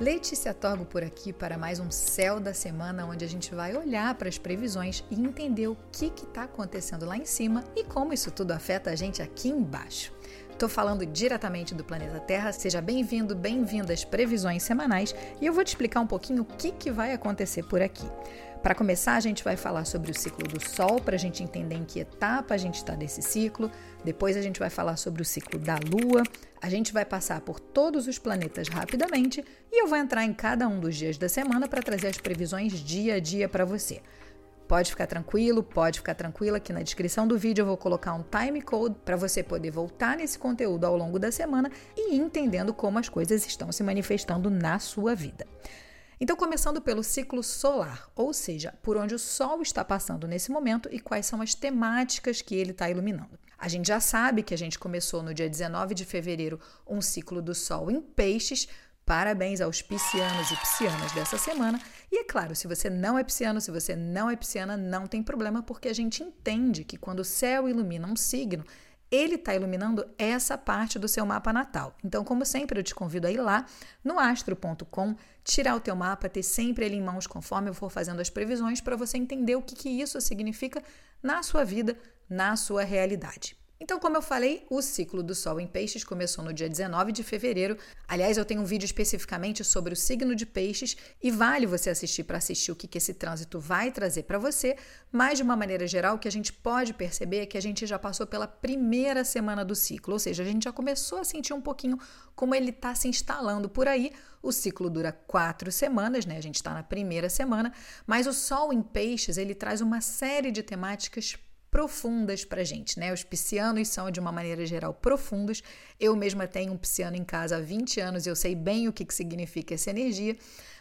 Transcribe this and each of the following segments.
Letícia Torgo por aqui para mais um Céu da Semana, onde a gente vai olhar para as previsões e entender o que está acontecendo lá em cima e como isso tudo afeta a gente aqui embaixo. Estou falando diretamente do planeta Terra. Seja bem-vindo, bem-vinda às previsões semanais e eu vou te explicar um pouquinho o que, que vai acontecer por aqui. Para começar, a gente vai falar sobre o ciclo do Sol, para a gente entender em que etapa a gente está desse ciclo. Depois, a gente vai falar sobre o ciclo da Lua. A gente vai passar por todos os planetas rapidamente e eu vou entrar em cada um dos dias da semana para trazer as previsões dia a dia para você. Pode ficar tranquilo, pode ficar tranquila que na descrição do vídeo eu vou colocar um time code para você poder voltar nesse conteúdo ao longo da semana e ir entendendo como as coisas estão se manifestando na sua vida. Então, começando pelo ciclo solar, ou seja, por onde o Sol está passando nesse momento e quais são as temáticas que ele está iluminando. A gente já sabe que a gente começou no dia 19 de fevereiro um ciclo do Sol em Peixes. Parabéns aos piscianos e piscianas dessa semana. E é claro, se você não é pisciano, se você não é pisciana, não tem problema, porque a gente entende que quando o céu ilumina um signo, ele está iluminando essa parte do seu mapa natal. Então, como sempre, eu te convido a ir lá no astro.com, tirar o teu mapa, ter sempre ele em mãos conforme eu for fazendo as previsões para você entender o que, que isso significa na sua vida, na sua realidade. Então, como eu falei, o ciclo do Sol em Peixes começou no dia 19 de fevereiro. Aliás, eu tenho um vídeo especificamente sobre o signo de Peixes e vale você assistir para assistir o que, que esse trânsito vai trazer para você. Mas, de uma maneira geral, o que a gente pode perceber é que a gente já passou pela primeira semana do ciclo, ou seja, a gente já começou a sentir um pouquinho como ele está se instalando por aí. O ciclo dura quatro semanas, né? A gente está na primeira semana, mas o Sol em Peixes ele traz uma série de temáticas profundas para gente, né? Os piscianos são, de uma maneira geral, profundos. Eu mesma tenho um pisciano em casa há 20 anos e eu sei bem o que, que significa essa energia.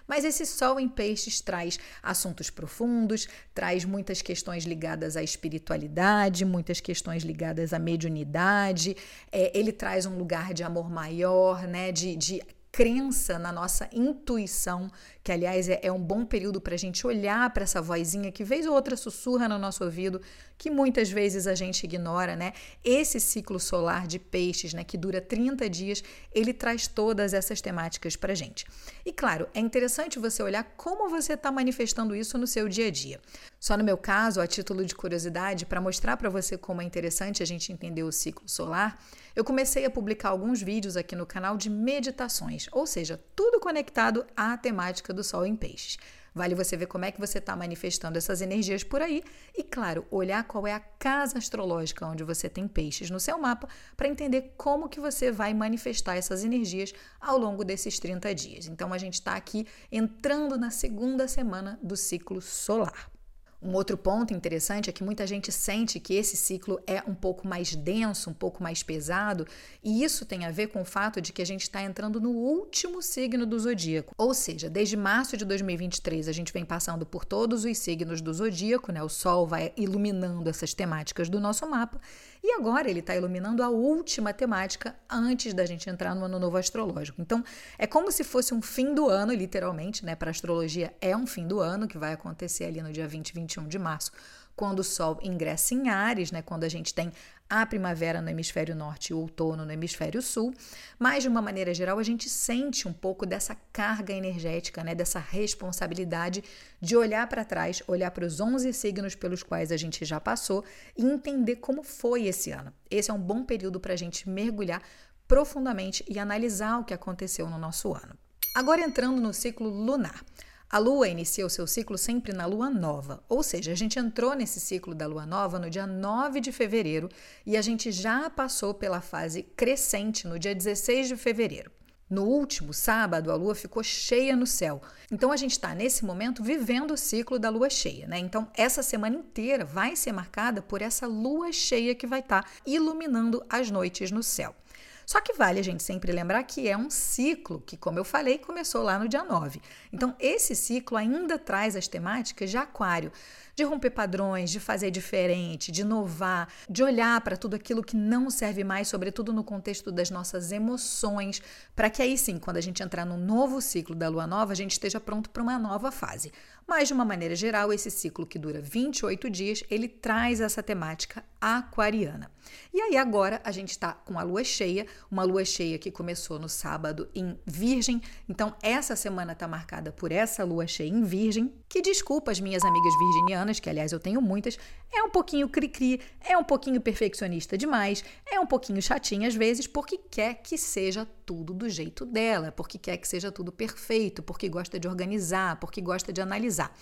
Mas esse Sol em Peixes traz assuntos profundos, traz muitas questões ligadas à espiritualidade, muitas questões ligadas à mediunidade. É, ele traz um lugar de amor maior, né? De, de crença na nossa intuição, que aliás é, é um bom período para a gente olhar para essa vozinha que vez ou outra sussurra no nosso ouvido, que muitas vezes a gente ignora, né? Esse ciclo solar de peixes, né, que dura 30 dias, ele traz todas essas temáticas para a gente. E claro, é interessante você olhar como você está manifestando isso no seu dia a dia. Só no meu caso, a título de curiosidade, para mostrar para você como é interessante a gente entender o ciclo solar, eu comecei a publicar alguns vídeos aqui no canal de meditações, ou seja, tudo conectado à temática do Sol em Peixes. Vale você ver como é que você está manifestando essas energias por aí e, claro, olhar qual é a casa astrológica onde você tem peixes no seu mapa para entender como que você vai manifestar essas energias ao longo desses 30 dias. Então, a gente está aqui entrando na segunda semana do ciclo solar. Um outro ponto interessante é que muita gente sente que esse ciclo é um pouco mais denso, um pouco mais pesado, e isso tem a ver com o fato de que a gente está entrando no último signo do zodíaco. Ou seja, desde março de 2023 a gente vem passando por todos os signos do zodíaco, né? O Sol vai iluminando essas temáticas do nosso mapa, e agora ele está iluminando a última temática antes da gente entrar no ano novo astrológico. Então, é como se fosse um fim do ano, literalmente, né? Para astrologia é um fim do ano que vai acontecer ali no dia 20 e 21 de março quando o Sol ingressa em Ares, né, quando a gente tem a primavera no hemisfério norte e o outono no hemisfério sul, mas de uma maneira geral a gente sente um pouco dessa carga energética, né, dessa responsabilidade de olhar para trás, olhar para os 11 signos pelos quais a gente já passou e entender como foi esse ano. Esse é um bom período para a gente mergulhar profundamente e analisar o que aconteceu no nosso ano. Agora entrando no ciclo lunar. A lua inicia o seu ciclo sempre na lua nova, ou seja, a gente entrou nesse ciclo da lua nova no dia 9 de fevereiro e a gente já passou pela fase crescente no dia 16 de fevereiro. No último sábado, a lua ficou cheia no céu. Então, a gente está, nesse momento, vivendo o ciclo da lua cheia, né? Então, essa semana inteira vai ser marcada por essa lua cheia que vai estar tá iluminando as noites no céu. Só que vale a gente sempre lembrar que é um ciclo que, como eu falei, começou lá no dia 9. Então, esse ciclo ainda traz as temáticas de Aquário, de romper padrões, de fazer diferente, de inovar, de olhar para tudo aquilo que não serve mais, sobretudo no contexto das nossas emoções, para que aí sim, quando a gente entrar no novo ciclo da lua nova, a gente esteja pronto para uma nova fase. Mas, de uma maneira geral, esse ciclo que dura 28 dias, ele traz essa temática aquariana. E aí agora a gente está com a lua cheia, uma lua cheia que começou no sábado em Virgem. Então essa semana está marcada por essa lua cheia em Virgem, que desculpa as minhas amigas virginianas, que aliás eu tenho muitas, é um pouquinho cri-cri, é um pouquinho perfeccionista demais, é um pouquinho chatinha às vezes, porque quer que seja tudo do jeito dela, porque quer que seja tudo perfeito, porque gosta de organizar, porque gosta de analisar.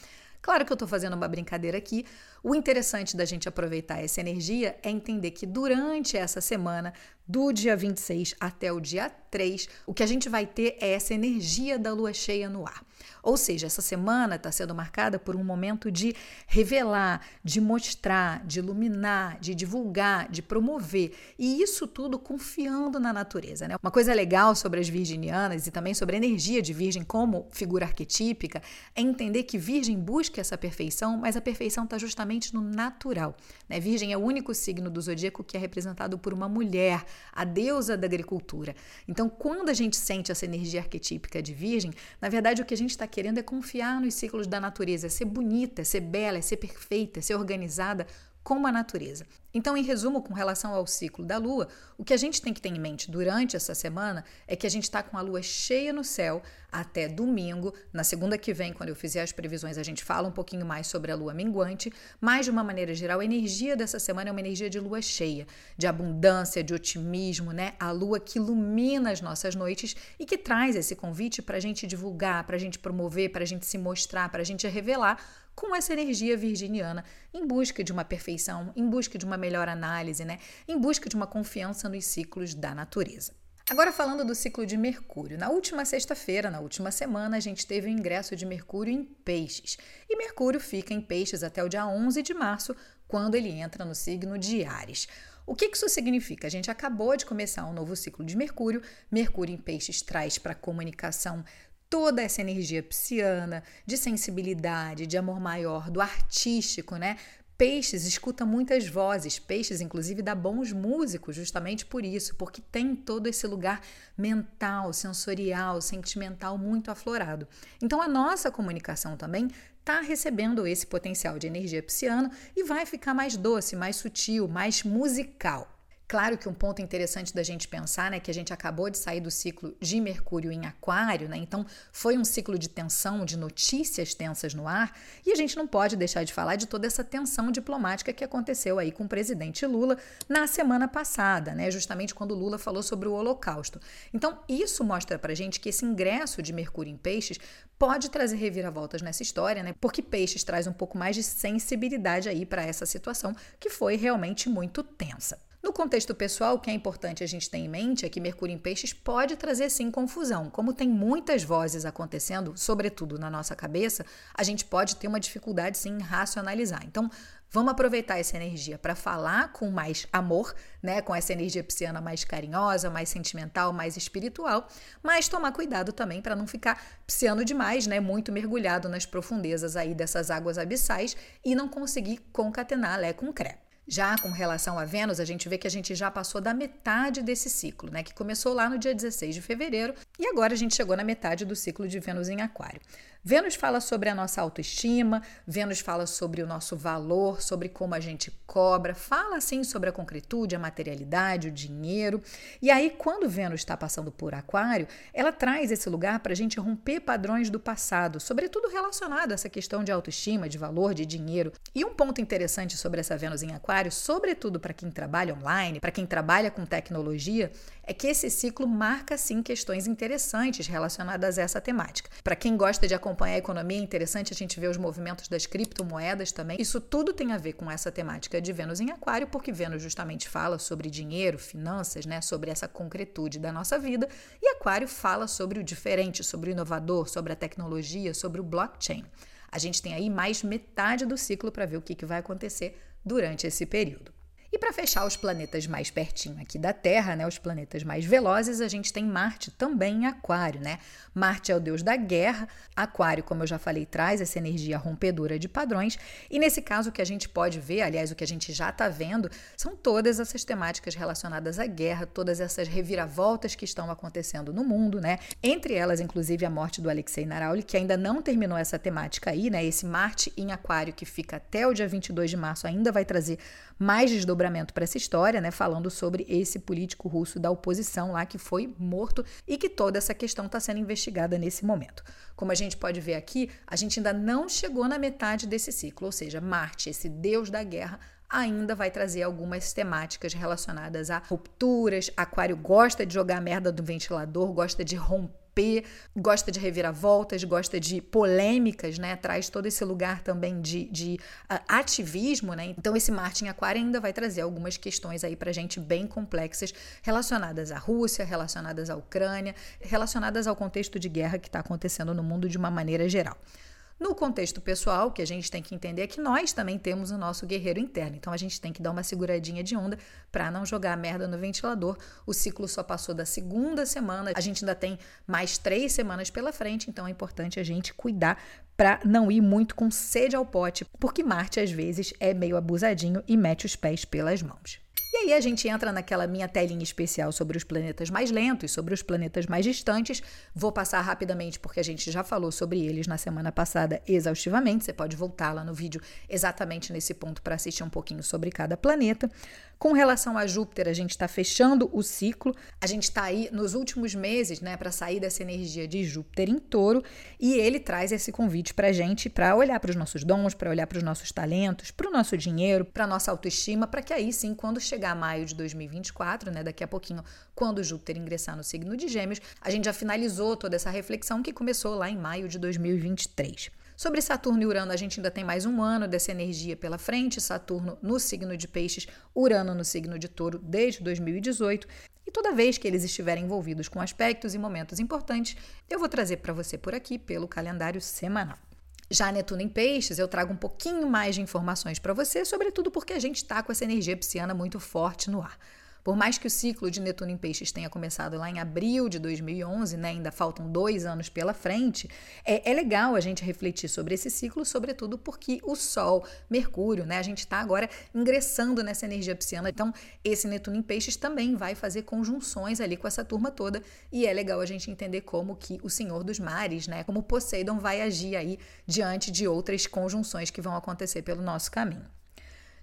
Claro que eu estou fazendo uma brincadeira aqui. O interessante da gente aproveitar essa energia é entender que durante essa semana, do dia 26 até o dia 3, o que a gente vai ter é essa energia da lua cheia no ar. Ou seja, essa semana está sendo marcada por um momento de revelar, de mostrar, de iluminar, de divulgar, de promover. E isso tudo confiando na natureza. Né? Uma coisa legal sobre as virginianas e também sobre a energia de Virgem como figura arquetípica é entender que Virgem busca essa perfeição, mas a perfeição está justamente no natural. Né? Virgem é o único signo do zodíaco que é representado por uma mulher, a deusa da agricultura. Então, quando a gente sente essa energia arquetípica de Virgem, na verdade o que a gente está querendo é confiar nos ciclos da natureza, é ser bonita, é ser bela, é ser perfeita, é ser organizada como a natureza. Então, em resumo, com relação ao ciclo da Lua, o que a gente tem que ter em mente durante essa semana é que a gente está com a Lua cheia no céu até domingo. Na segunda que vem, quando eu fizer as previsões, a gente fala um pouquinho mais sobre a Lua minguante, mas de uma maneira geral, a energia dessa semana é uma energia de Lua cheia, de abundância, de otimismo, né? A Lua que ilumina as nossas noites e que traz esse convite para a gente divulgar, para a gente promover, para a gente se mostrar, para a gente revelar com essa energia virginiana, em busca de uma perfeição, em busca de uma melhor análise, né? em busca de uma confiança nos ciclos da natureza. Agora falando do ciclo de Mercúrio. Na última sexta-feira, na última semana, a gente teve o ingresso de Mercúrio em Peixes. E Mercúrio fica em Peixes até o dia 11 de março, quando ele entra no signo de Ares. O que isso significa? A gente acabou de começar um novo ciclo de Mercúrio. Mercúrio em Peixes traz para a comunicação toda essa energia pisciana, de sensibilidade, de amor maior, do artístico, né? Peixes escuta muitas vozes, Peixes inclusive dá bons músicos, justamente por isso, porque tem todo esse lugar mental, sensorial, sentimental muito aflorado. Então a nossa comunicação também está recebendo esse potencial de energia pisciana e vai ficar mais doce, mais sutil, mais musical. Claro que um ponto interessante da gente pensar, né, que a gente acabou de sair do ciclo de Mercúrio em Aquário, né? Então foi um ciclo de tensão, de notícias tensas no ar, e a gente não pode deixar de falar de toda essa tensão diplomática que aconteceu aí com o presidente Lula na semana passada, né? Justamente quando Lula falou sobre o Holocausto. Então isso mostra pra gente que esse ingresso de Mercúrio em Peixes pode trazer reviravoltas nessa história, né? Porque Peixes traz um pouco mais de sensibilidade aí para essa situação que foi realmente muito tensa. No contexto pessoal, o que é importante a gente ter em mente é que Mercúrio em Peixes pode trazer sim confusão. Como tem muitas vozes acontecendo, sobretudo na nossa cabeça, a gente pode ter uma dificuldade sim em racionalizar. Então, Vamos aproveitar essa energia para falar com mais amor, né? Com essa energia pisciana mais carinhosa, mais sentimental, mais espiritual, mas tomar cuidado também para não ficar pisciano demais, né? Muito mergulhado nas profundezas aí dessas águas abissais e não conseguir concatenar Lé com Cré. Já com relação a Vênus, a gente vê que a gente já passou da metade desse ciclo, né? Que começou lá no dia 16 de fevereiro e agora a gente chegou na metade do ciclo de Vênus em Aquário. Vênus fala sobre a nossa autoestima, Vênus fala sobre o nosso valor, sobre como a gente cobra, fala assim sobre a concretude, a materialidade, o dinheiro. E aí, quando Vênus está passando por Aquário, ela traz esse lugar para a gente romper padrões do passado, sobretudo relacionado a essa questão de autoestima, de valor, de dinheiro. E um ponto interessante sobre essa Vênus em Aquário, sobretudo para quem trabalha online, para quem trabalha com tecnologia, é que esse ciclo marca sim questões interessantes relacionadas a essa temática. Para quem gosta de acompanhar a economia, é interessante a gente ver os movimentos das criptomoedas também. Isso tudo tem a ver com essa temática de Vênus em Aquário, porque Vênus justamente fala sobre dinheiro, finanças, né, sobre essa concretude da nossa vida, e Aquário fala sobre o diferente, sobre o inovador, sobre a tecnologia, sobre o blockchain. A gente tem aí mais metade do ciclo para ver o que, que vai acontecer durante esse período. E para fechar os planetas mais pertinho aqui da Terra, né, os planetas mais velozes, a gente tem Marte também em Aquário, né? Marte é o deus da guerra, Aquário, como eu já falei, traz essa energia rompedora de padrões, e nesse caso o que a gente pode ver, aliás, o que a gente já está vendo, são todas essas temáticas relacionadas à guerra, todas essas reviravoltas que estão acontecendo no mundo, né? Entre elas, inclusive, a morte do Alexei Narauli, que ainda não terminou essa temática aí, né? Esse Marte em Aquário que fica até o dia 22 de março ainda vai trazer mais desdobramento para essa história, né, falando sobre esse político russo da oposição lá que foi morto e que toda essa questão está sendo investigada nesse momento. Como a gente pode ver aqui, a gente ainda não chegou na metade desse ciclo, ou seja, Marte, esse deus da guerra, ainda vai trazer algumas temáticas relacionadas a rupturas. Aquário gosta de jogar merda do ventilador, gosta de romper gosta de reviravoltas, gosta de polêmicas, né? Traz todo esse lugar também de, de uh, ativismo, né? Então, esse Marte em Aquário ainda vai trazer algumas questões aí pra gente bem complexas relacionadas à Rússia, relacionadas à Ucrânia, relacionadas ao contexto de guerra que está acontecendo no mundo de uma maneira geral. No contexto pessoal, que a gente tem que entender é que nós também temos o nosso guerreiro interno. Então a gente tem que dar uma seguradinha de onda para não jogar a merda no ventilador. O ciclo só passou da segunda semana, a gente ainda tem mais três semanas pela frente, então é importante a gente cuidar para não ir muito com sede ao pote, porque Marte às vezes é meio abusadinho e mete os pés pelas mãos. E aí a gente entra naquela minha telinha especial sobre os planetas mais lentos, sobre os planetas mais distantes. Vou passar rapidamente porque a gente já falou sobre eles na semana passada exaustivamente. Você pode voltar lá no vídeo exatamente nesse ponto para assistir um pouquinho sobre cada planeta. Com relação a Júpiter, a gente está fechando o ciclo, a gente está aí nos últimos meses, né, para sair dessa energia de Júpiter em touro, e ele traz esse convite para gente para olhar para os nossos dons, para olhar para os nossos talentos, para o nosso dinheiro, para nossa autoestima, para que aí sim, quando chegar maio de 2024, né, daqui a pouquinho, quando Júpiter ingressar no signo de Gêmeos, a gente já finalizou toda essa reflexão que começou lá em maio de 2023. Sobre Saturno e Urano, a gente ainda tem mais um ano dessa energia pela frente. Saturno no signo de Peixes, Urano no signo de Touro desde 2018. E toda vez que eles estiverem envolvidos com aspectos e momentos importantes, eu vou trazer para você por aqui pelo calendário semanal. Já Netuno em Peixes, eu trago um pouquinho mais de informações para você, sobretudo porque a gente está com essa energia pisciana muito forte no ar. Por mais que o ciclo de Netuno em Peixes tenha começado lá em abril de 2011, né, ainda faltam dois anos pela frente, é, é legal a gente refletir sobre esse ciclo, sobretudo porque o Sol, Mercúrio, né, a gente está agora ingressando nessa energia pisciana. Então, esse Netuno em Peixes também vai fazer conjunções ali com essa turma toda e é legal a gente entender como que o Senhor dos Mares, né, como Poseidon vai agir aí diante de outras conjunções que vão acontecer pelo nosso caminho.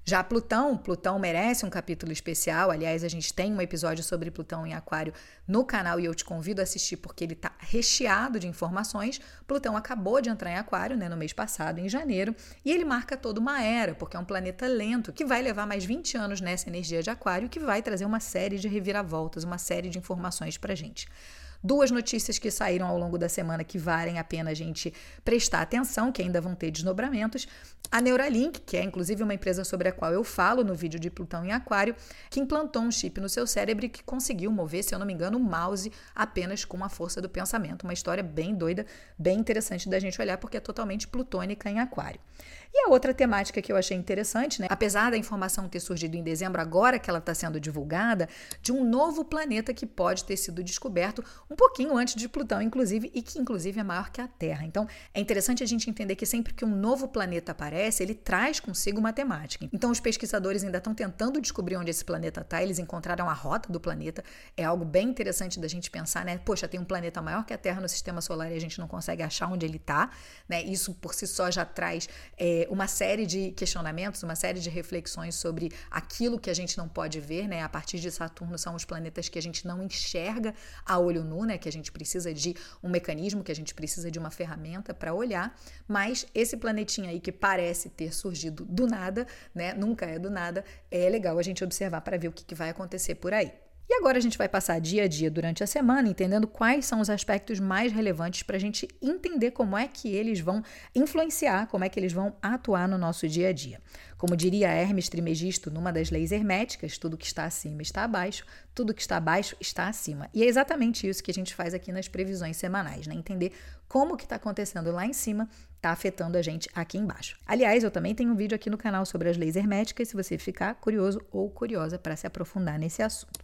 Já Plutão, Plutão merece um capítulo especial. Aliás, a gente tem um episódio sobre Plutão em Aquário no canal e eu te convido a assistir porque ele está recheado de informações. Plutão acabou de entrar em Aquário, né, no mês passado, em janeiro, e ele marca toda uma era, porque é um planeta lento que vai levar mais 20 anos nessa energia de Aquário, que vai trazer uma série de reviravoltas, uma série de informações para gente duas notícias que saíram ao longo da semana que valem a pena a gente prestar atenção, que ainda vão ter desdobramentos. A Neuralink, que é inclusive uma empresa sobre a qual eu falo no vídeo de Plutão em Aquário, que implantou um chip no seu cérebro e que conseguiu mover, se eu não me engano, o mouse apenas com a força do pensamento. Uma história bem doida, bem interessante da gente olhar, porque é totalmente plutônica em Aquário. E a outra temática que eu achei interessante, né? Apesar da informação ter surgido em dezembro, agora que ela está sendo divulgada, de um novo planeta que pode ter sido descoberto um pouquinho antes de Plutão, inclusive, e que inclusive é maior que a Terra. Então, é interessante a gente entender que sempre que um novo planeta aparece, ele traz consigo uma temática. Então, os pesquisadores ainda estão tentando descobrir onde esse planeta está, eles encontraram a rota do planeta. É algo bem interessante da gente pensar, né? Poxa, tem um planeta maior que a Terra no sistema solar e a gente não consegue achar onde ele está, né? Isso por si só já traz. É, uma série de questionamentos, uma série de reflexões sobre aquilo que a gente não pode ver, né? A partir de Saturno são os planetas que a gente não enxerga a olho nu, né? Que a gente precisa de um mecanismo, que a gente precisa de uma ferramenta para olhar, mas esse planetinha aí que parece ter surgido do nada, né? Nunca é do nada, é legal a gente observar para ver o que, que vai acontecer por aí. E agora a gente vai passar dia a dia durante a semana entendendo quais são os aspectos mais relevantes para a gente entender como é que eles vão influenciar, como é que eles vão atuar no nosso dia a dia. Como diria Hermes Trimegisto numa das leis herméticas, tudo que está acima está abaixo, tudo que está abaixo está acima. E é exatamente isso que a gente faz aqui nas previsões semanais, né? Entender como que está acontecendo lá em cima está afetando a gente aqui embaixo. Aliás, eu também tenho um vídeo aqui no canal sobre as leis herméticas, se você ficar curioso ou curiosa para se aprofundar nesse assunto.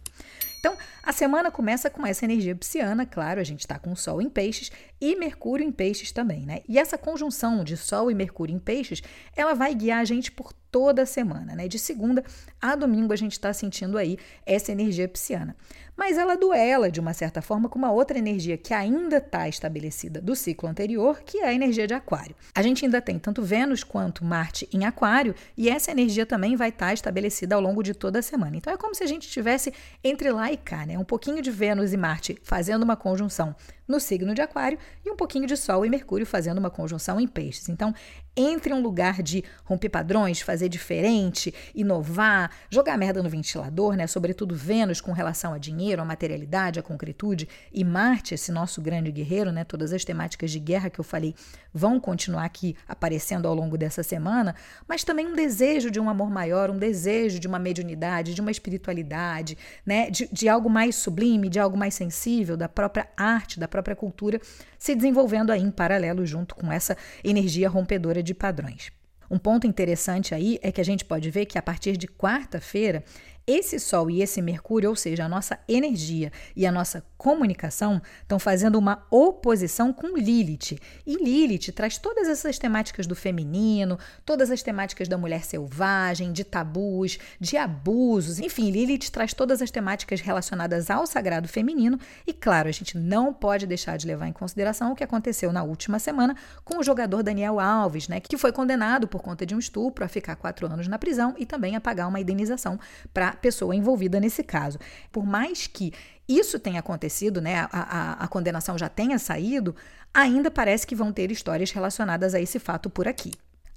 Então, a semana começa com essa energia pisciana, claro, a gente está com o Sol em peixes e Mercúrio em peixes também, né? E essa conjunção de Sol e Mercúrio em peixes, ela vai guiar a gente por toda a semana, né? De segunda a domingo a gente está sentindo aí essa energia pisciana. Mas ela duela, de uma certa forma, com uma outra energia que ainda está estabelecida do ciclo anterior, que é a energia de Aquário. A gente ainda tem tanto Vênus quanto Marte em Aquário, e essa energia também vai estar tá estabelecida ao longo de toda a semana. Então é como se a gente tivesse entre lá e cá, né? Um pouquinho de Vênus e Marte fazendo uma conjunção no signo de Aquário e um pouquinho de Sol e Mercúrio fazendo uma conjunção em Peixes. Então, entre um lugar de romper padrões, fazer diferente, inovar, jogar merda no ventilador, né? Sobretudo Vênus com relação a dinheiro, a materialidade, a concretude, e Marte, esse nosso grande guerreiro, né? Todas as temáticas de guerra que eu falei vão continuar aqui aparecendo ao longo dessa semana, mas também um desejo de um amor maior, um desejo de uma mediunidade, de uma espiritualidade, né? De, de algo mais sublime, de algo mais sensível, da própria arte, da própria cultura se desenvolvendo aí em paralelo junto com essa energia rompedora de padrões. Um ponto interessante aí é que a gente pode ver que a partir de quarta-feira esse Sol e esse Mercúrio, ou seja, a nossa energia e a nossa comunicação, estão fazendo uma oposição com Lilith. E Lilith traz todas essas temáticas do feminino, todas as temáticas da mulher selvagem, de tabus, de abusos. Enfim, Lilith traz todas as temáticas relacionadas ao sagrado feminino. E claro, a gente não pode deixar de levar em consideração o que aconteceu na última semana com o jogador Daniel Alves, né, que foi condenado por conta de um estupro a ficar quatro anos na prisão e também a pagar uma indenização para pessoa envolvida nesse caso. Por mais que isso tenha acontecido, né, a, a, a condenação já tenha saído, ainda parece que vão ter histórias relacionadas a esse fato por aqui.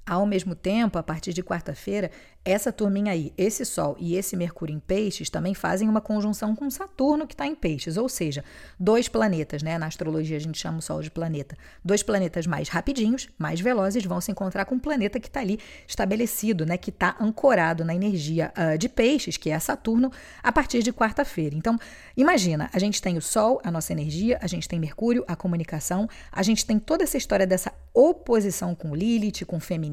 Ao mesmo tempo, a partir de quarta-feira, essa turminha aí, esse Sol e esse Mercúrio em Peixes, também fazem uma conjunção com Saturno que está em Peixes, ou seja, dois planetas, né? Na astrologia a gente chama o Sol de planeta. Dois planetas mais rapidinhos, mais velozes, vão se encontrar com um planeta que está ali estabelecido, né? Que está ancorado na energia uh, de Peixes, que é Saturno, a partir de quarta-feira. Então, imagina, a gente tem o Sol, a nossa energia, a gente tem Mercúrio, a comunicação, a gente tem toda essa história dessa oposição com Lilith, com o feminino,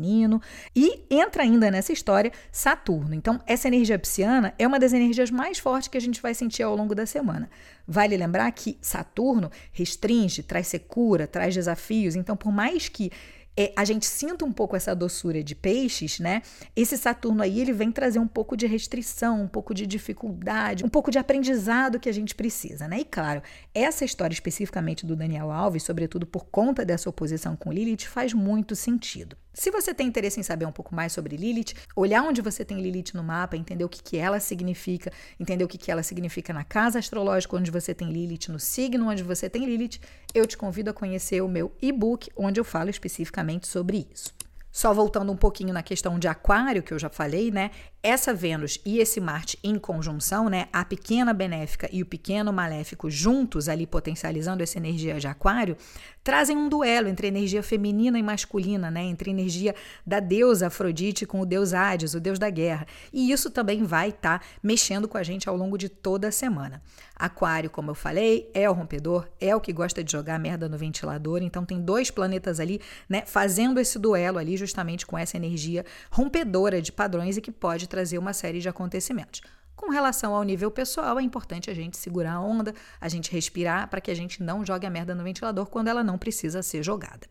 e entra ainda nessa história Saturno. Então, essa energia pisciana é uma das energias mais fortes que a gente vai sentir ao longo da semana. Vale lembrar que Saturno restringe, traz secura, traz desafios. Então, por mais que é, a gente sinta um pouco essa doçura de peixes, né? Esse Saturno aí, ele vem trazer um pouco de restrição, um pouco de dificuldade, um pouco de aprendizado que a gente precisa, né? E claro, essa história especificamente do Daniel Alves, sobretudo por conta dessa oposição com Lilith, faz muito sentido. Se você tem interesse em saber um pouco mais sobre Lilith, olhar onde você tem Lilith no mapa, entender o que, que ela significa, entender o que, que ela significa na casa astrológica onde você tem Lilith, no signo onde você tem Lilith, eu te convido a conhecer o meu e-book, onde eu falo especificamente sobre isso. Só voltando um pouquinho na questão de Aquário, que eu já falei, né? Essa Vênus e esse Marte em conjunção, né? A pequena benéfica e o pequeno maléfico juntos ali potencializando essa energia de Aquário, trazem um duelo entre energia feminina e masculina, né? Entre energia da deusa Afrodite com o deus Hades, o deus da guerra. E isso também vai estar tá mexendo com a gente ao longo de toda a semana. Aquário, como eu falei, é o rompedor, é o que gosta de jogar merda no ventilador, então tem dois planetas ali, né, fazendo esse duelo ali justamente com essa energia rompedora de padrões e que pode trazer uma série de acontecimentos. Com relação ao nível pessoal, é importante a gente segurar a onda, a gente respirar para que a gente não jogue a merda no ventilador quando ela não precisa ser jogada.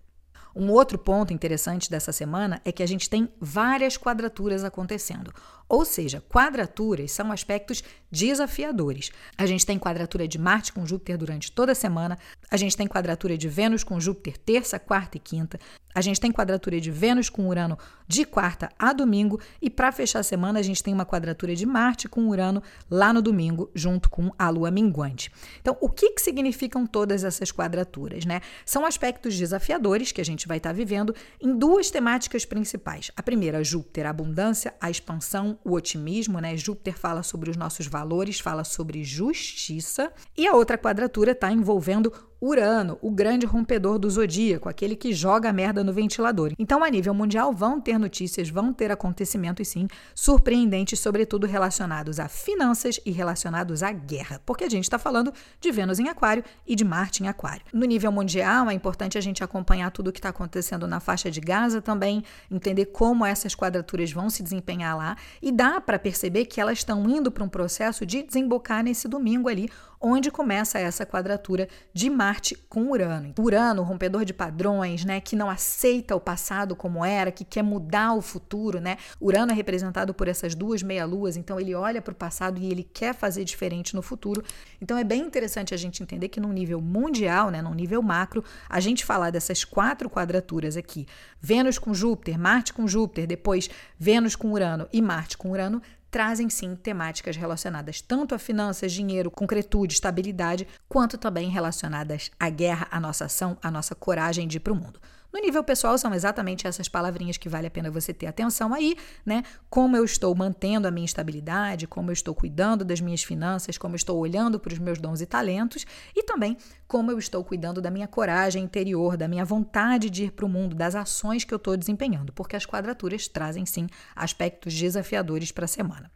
Um outro ponto interessante dessa semana é que a gente tem várias quadraturas acontecendo. Ou seja, quadraturas são aspectos desafiadores. A gente tem quadratura de Marte com Júpiter durante toda a semana, a gente tem quadratura de Vênus com Júpiter terça, quarta e quinta, a gente tem quadratura de Vênus com Urano de quarta a domingo e para fechar a semana a gente tem uma quadratura de Marte com Urano lá no domingo junto com a lua minguante. Então, o que que significam todas essas quadraturas, né? São aspectos desafiadores que a gente vai estar tá vivendo em duas temáticas principais. A primeira, Júpiter, a abundância, a expansão, o otimismo, né? Júpiter fala sobre os nossos valores, fala sobre justiça. E a outra quadratura está envolvendo Urano, o grande rompedor do zodíaco, aquele que joga a merda no ventilador. Então, a nível mundial, vão ter notícias, vão ter acontecimentos, sim, surpreendentes, sobretudo relacionados a finanças e relacionados à guerra, porque a gente está falando de Vênus em Aquário e de Marte em Aquário. No nível mundial, é importante a gente acompanhar tudo o que está acontecendo na faixa de Gaza também, entender como essas quadraturas vão se desempenhar lá, e dá para perceber que elas estão indo para um processo de desembocar nesse domingo ali, onde começa essa quadratura de Marte com Urano. Urano, rompedor de padrões, né, que não aceita o passado como era, que quer mudar o futuro, né? Urano é representado por essas duas meia-luas, então ele olha para o passado e ele quer fazer diferente no futuro. Então é bem interessante a gente entender que no nível mundial, né, no nível macro, a gente falar dessas quatro quadraturas aqui, Vênus com Júpiter, Marte com Júpiter, depois Vênus com Urano e Marte com Urano, trazem sim temáticas relacionadas tanto a finanças, dinheiro, concretude, estabilidade, quanto também relacionadas à guerra, à nossa ação, à nossa coragem de ir para o mundo. No nível pessoal, são exatamente essas palavrinhas que vale a pena você ter atenção aí, né? Como eu estou mantendo a minha estabilidade, como eu estou cuidando das minhas finanças, como eu estou olhando para os meus dons e talentos e também como eu estou cuidando da minha coragem interior, da minha vontade de ir para o mundo, das ações que eu estou desempenhando, porque as quadraturas trazem sim aspectos desafiadores para a semana.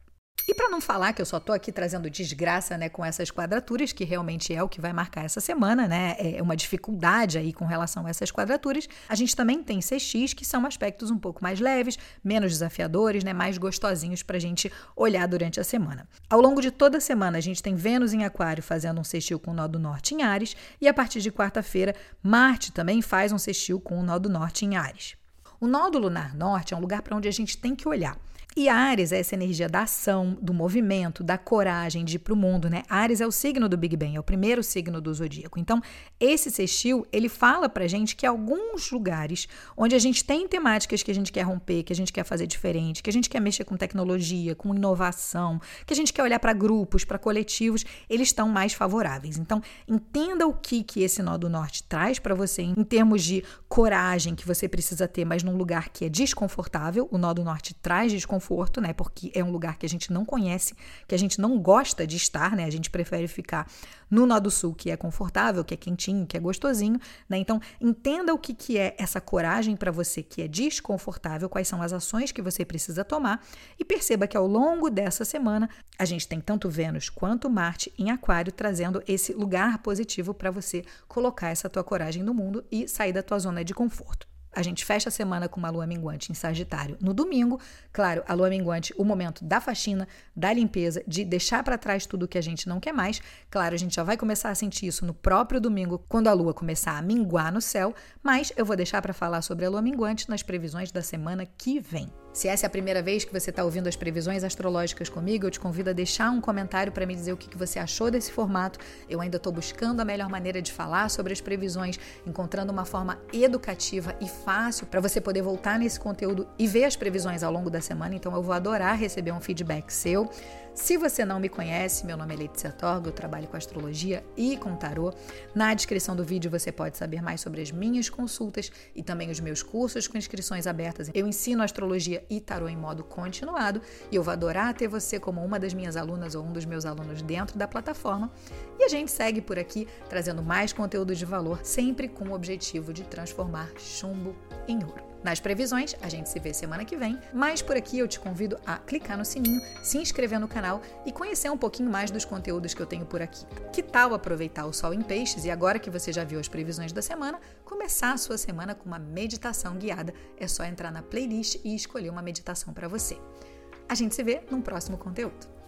E para não falar que eu só estou aqui trazendo desgraça, né, com essas quadraturas, que realmente é o que vai marcar essa semana, né? É uma dificuldade aí com relação a essas quadraturas. A gente também tem CX, que são aspectos um pouco mais leves, menos desafiadores, né, mais gostosinhos para a gente olhar durante a semana. Ao longo de toda a semana, a gente tem Vênus em Aquário fazendo um sextil com o nó do norte em Ares, e a partir de quarta-feira, Marte também faz um sextil com o nó do norte em Ares. O nó do lunar norte é um lugar para onde a gente tem que olhar. E Ares é essa energia da ação, do movimento, da coragem de ir para o mundo, né? Ares é o signo do Big Bang, é o primeiro signo do zodíaco. Então, esse sextil, ele fala pra gente que alguns lugares onde a gente tem temáticas que a gente quer romper, que a gente quer fazer diferente, que a gente quer mexer com tecnologia, com inovação, que a gente quer olhar para grupos, para coletivos, eles estão mais favoráveis. Então, entenda o que que esse nó do norte traz para você em termos de coragem que você precisa ter, mas num lugar que é desconfortável. O nó do norte traz desconforto conforto, né? Porque é um lugar que a gente não conhece, que a gente não gosta de estar, né? A gente prefere ficar no Nó do Sul, que é confortável, que é quentinho, que é gostosinho, né? Então, entenda o que, que é essa coragem para você que é desconfortável, quais são as ações que você precisa tomar e perceba que ao longo dessa semana a gente tem tanto Vênus quanto Marte em Aquário trazendo esse lugar positivo para você colocar essa tua coragem no mundo e sair da tua zona de conforto. A gente fecha a semana com uma lua minguante em Sagitário. No domingo, claro, a lua minguante, o momento da faxina, da limpeza, de deixar para trás tudo que a gente não quer mais. Claro, a gente já vai começar a sentir isso no próprio domingo, quando a lua começar a minguar no céu, mas eu vou deixar para falar sobre a lua minguante nas previsões da semana que vem. Se essa é a primeira vez que você está ouvindo as previsões astrológicas comigo, eu te convido a deixar um comentário para me dizer o que você achou desse formato. Eu ainda estou buscando a melhor maneira de falar sobre as previsões, encontrando uma forma educativa e fácil para você poder voltar nesse conteúdo e ver as previsões ao longo da semana. Então, eu vou adorar receber um feedback seu. Se você não me conhece, meu nome é Letícia Torga, eu trabalho com astrologia e com tarô. Na descrição do vídeo você pode saber mais sobre as minhas consultas e também os meus cursos com inscrições abertas. Eu ensino astrologia e tarô em modo continuado e eu vou adorar ter você como uma das minhas alunas ou um dos meus alunos dentro da plataforma. E a gente segue por aqui trazendo mais conteúdo de valor, sempre com o objetivo de transformar chumbo em ouro. Nas previsões, a gente se vê semana que vem, mas por aqui eu te convido a clicar no sininho, se inscrever no canal e conhecer um pouquinho mais dos conteúdos que eu tenho por aqui. Que tal aproveitar o sol em peixes e agora que você já viu as previsões da semana, começar a sua semana com uma meditação guiada? É só entrar na playlist e escolher uma meditação para você. A gente se vê num próximo conteúdo.